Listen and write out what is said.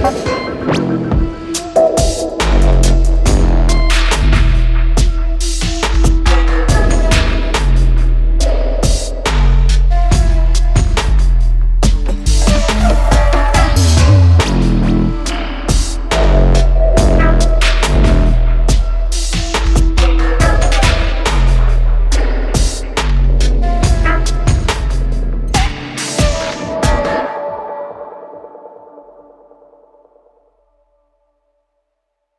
Gracias.